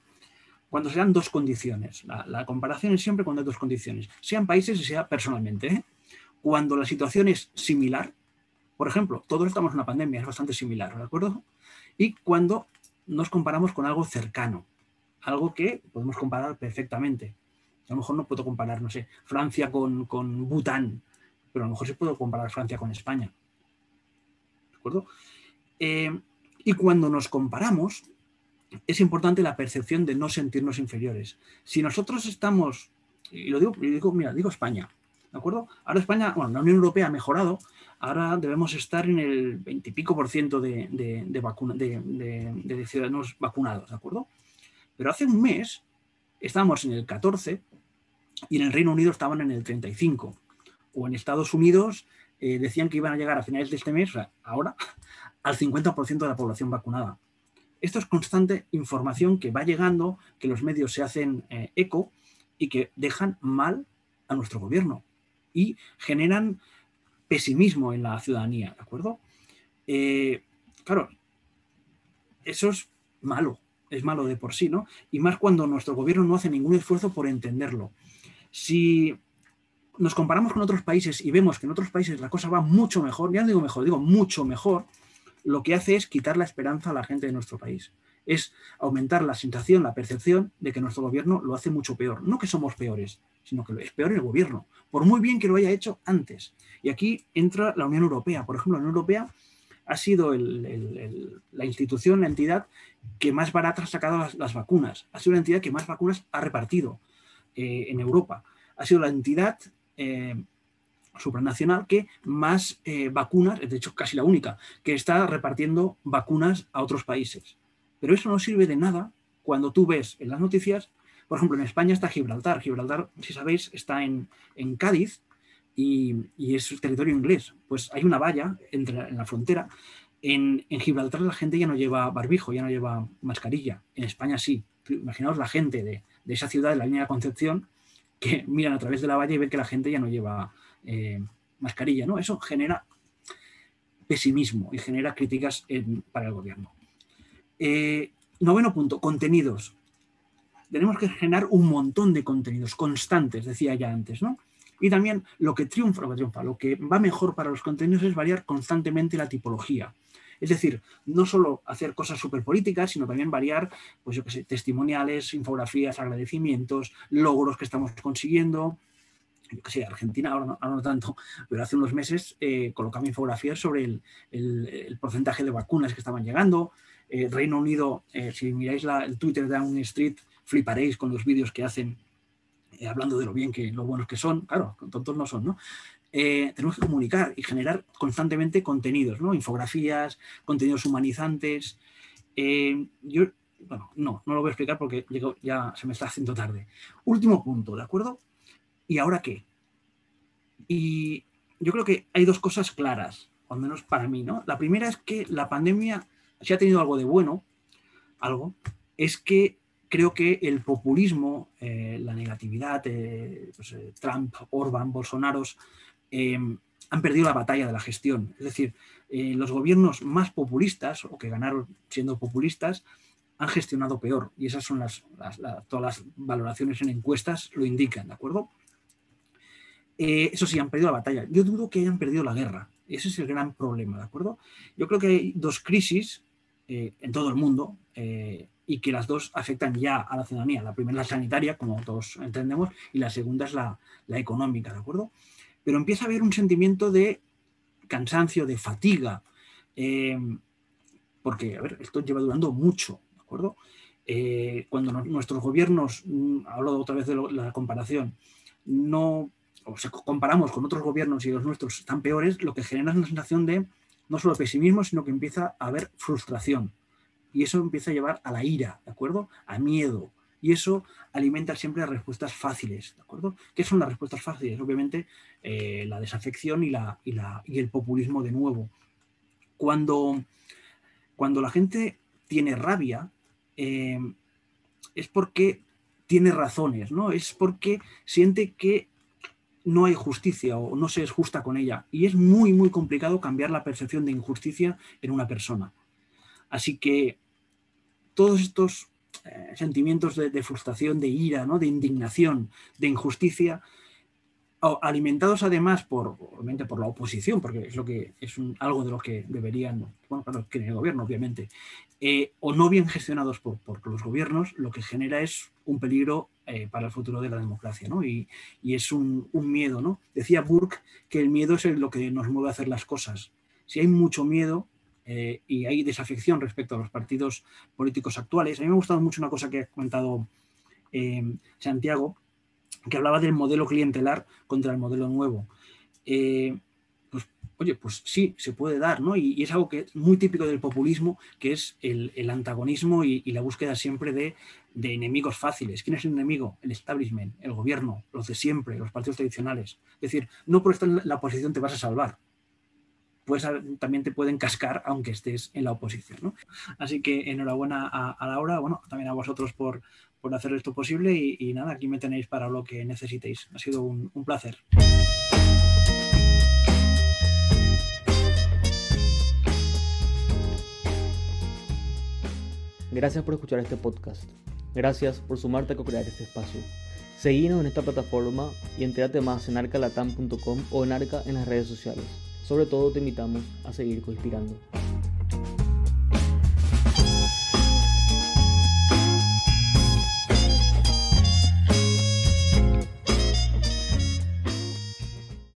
cuando se dan dos condiciones. La, comparación es siempre cuando hay dos condiciones, sean países y sea personalmente. ¿eh? Cuando la situación es similar, por ejemplo, todos estamos en una pandemia, es bastante similar, ¿de acuerdo? Y cuando nos comparamos con algo cercano, algo que podemos comparar perfectamente. A lo mejor no puedo comparar, no sé, Francia con, con Bután, pero a lo mejor sí puedo comparar Francia con España. ¿De acuerdo? Eh, y cuando nos comparamos, es importante la percepción de no sentirnos inferiores. Si nosotros estamos, y lo digo, digo mira, digo España, ¿de acuerdo? Ahora España, bueno, la Unión Europea ha mejorado, ahora debemos estar en el 20 y pico por ciento de, de, de ciudadanos vacunados, ¿de acuerdo? Pero hace un mes estábamos en el 14 y en el Reino Unido estaban en el 35. O en Estados Unidos eh, decían que iban a llegar a finales de este mes, ahora, al 50% de la población vacunada. Esto es constante información que va llegando, que los medios se hacen eh, eco y que dejan mal a nuestro gobierno y generan pesimismo en la ciudadanía, ¿de acuerdo? Eh, claro, eso es malo, es malo de por sí, ¿no? Y más cuando nuestro gobierno no hace ningún esfuerzo por entenderlo. Si nos comparamos con otros países y vemos que en otros países la cosa va mucho mejor, ya no digo mejor, digo mucho mejor, lo que hace es quitar la esperanza a la gente de nuestro país. Es aumentar la sensación, la percepción de que nuestro gobierno lo hace mucho peor. No que somos peores, sino que es peor el gobierno, por muy bien que lo haya hecho antes. Y aquí entra la Unión Europea. Por ejemplo, la Unión Europea ha sido la institución, la entidad que más barata ha sacado las vacunas. Ha sido la entidad que más vacunas ha repartido. Eh, en Europa. Ha sido la entidad eh, supranacional que más eh, vacunas, de hecho casi la única, que está repartiendo vacunas a otros países. Pero eso no sirve de nada cuando tú ves en las noticias, por ejemplo, en España está Gibraltar. Gibraltar, si sabéis, está en, Cádiz y, es territorio inglés. Pues hay una valla en la frontera. En, Gibraltar la gente ya no lleva barbijo, ya no lleva mascarilla. En España sí. Imaginaos la gente de, de esa ciudad, de la línea de Concepción, que miran a través de la valla y ven que la gente ya no lleva eh, mascarilla. ¿no? Eso genera pesimismo y genera críticas para el gobierno. Eh, noveno punto, contenidos. Tenemos que generar un montón de contenidos constantes, decía ya antes, ¿no? Y también lo que triunfa, lo que triunfa, lo que va mejor para los contenidos es variar constantemente la tipología. Es decir, no solo hacer cosas súper políticas, sino también variar, pues yo qué sé, testimoniales, infografías, agradecimientos, logros que estamos consiguiendo. Yo qué sé, Argentina ahora no, tanto, pero hace unos meses eh, colocaba infografías sobre el, porcentaje de vacunas que estaban llegando. Eh, Reino Unido, eh, si miráis el Twitter de Downing Street, fliparéis con los vídeos que hacen hablando de lo bien que, lo buenos que son. Claro, tontos no son, ¿no? Eh, tenemos que comunicar y generar constantemente contenidos, ¿no? Infografías, contenidos humanizantes. Eh, yo, bueno, no, no lo voy a explicar porque ya se me está haciendo tarde. Último punto, ¿de acuerdo? ¿Y ahora qué? Y yo creo que hay dos cosas claras, al menos para mí, ¿no? La primera es que la pandemia, si ha tenido algo de bueno, algo, es que creo que el populismo, eh, la negatividad, pues, Trump, Orban, Bolsonaro, han perdido la batalla de la gestión. Es decir, eh, los gobiernos más populistas o que ganaron siendo populistas han gestionado peor y esas son las, todas las valoraciones en encuestas lo indican, ¿de acuerdo? Eh, eso sí, han perdido la batalla. Yo dudo que hayan perdido la guerra. Ese es el gran problema, ¿de acuerdo? Yo creo que hay dos crisis eh, en todo el mundo eh, y que las dos afectan ya a la ciudadanía. La primera es la sanitaria, como todos entendemos, y la segunda es la, la económica, ¿de acuerdo? Pero empieza a haber un sentimiento de cansancio, de fatiga, porque, a ver, esto lleva durando mucho, ¿de acuerdo? cuando nuestros gobiernos, mm, hablo otra vez de la comparación, no o sea, comparamos con otros gobiernos y los nuestros están peores, lo que genera es una sensación de no solo pesimismo, sino que empieza a haber frustración. Y eso empieza a llevar a la ira, ¿de acuerdo? A miedo. Y eso alimenta siempre respuestas fáciles, ¿de acuerdo? ¿Qué son las respuestas fáciles? Obviamente eh, la desafección y, la, y, el populismo de nuevo. Cuando, cuando la gente tiene rabia, eh, es porque tiene razones, ¿no? Es porque siente que no hay justicia o no se es justa con ella. Y es muy, muy complicado cambiar la percepción de injusticia en una persona. Así que todos estos eh, sentimientos de, frustración, de ira, ¿no? de indignación, de injusticia, alimentados además por, obviamente por la oposición, porque es lo que es algo de lo que deberían, bueno, claro, que el gobierno, obviamente, eh, o no bien gestionados por, por, los gobiernos, lo que genera es un peligro eh, para el futuro de la democracia, ¿no? Y, y es un, un, miedo, ¿no? Decía Burke que el miedo es lo que nos mueve a hacer las cosas. Si hay mucho miedo, eh, y hay desafección respecto a los partidos políticos actuales. A mí me ha gustado mucho una cosa que ha comentado Santiago, que hablaba del modelo clientelar contra el modelo nuevo. Eh, pues, oye, pues sí, se puede dar, ¿no? Y, es algo que es muy típico del populismo, que es el, antagonismo y, la búsqueda siempre de, enemigos fáciles. ¿Quién es el enemigo? El establishment, el gobierno, los de siempre, los partidos tradicionales. Es decir, no por estar en la oposición te vas a salvar. Pues también te pueden cascar aunque estés en la oposición. ¿no? Así que enhorabuena a, Laura, bueno, también a vosotros por, por hacer esto posible y, nada, aquí me tenéis para lo que necesitéis. Ha sido un, un placer. Gracias por escuchar este podcast. Gracias por sumarte a co-crear este espacio. Seguinos en esta plataforma y entérate más en arcalatam.com o en Arca en las redes sociales. Sobre todo te invitamos a seguir co-inspirando.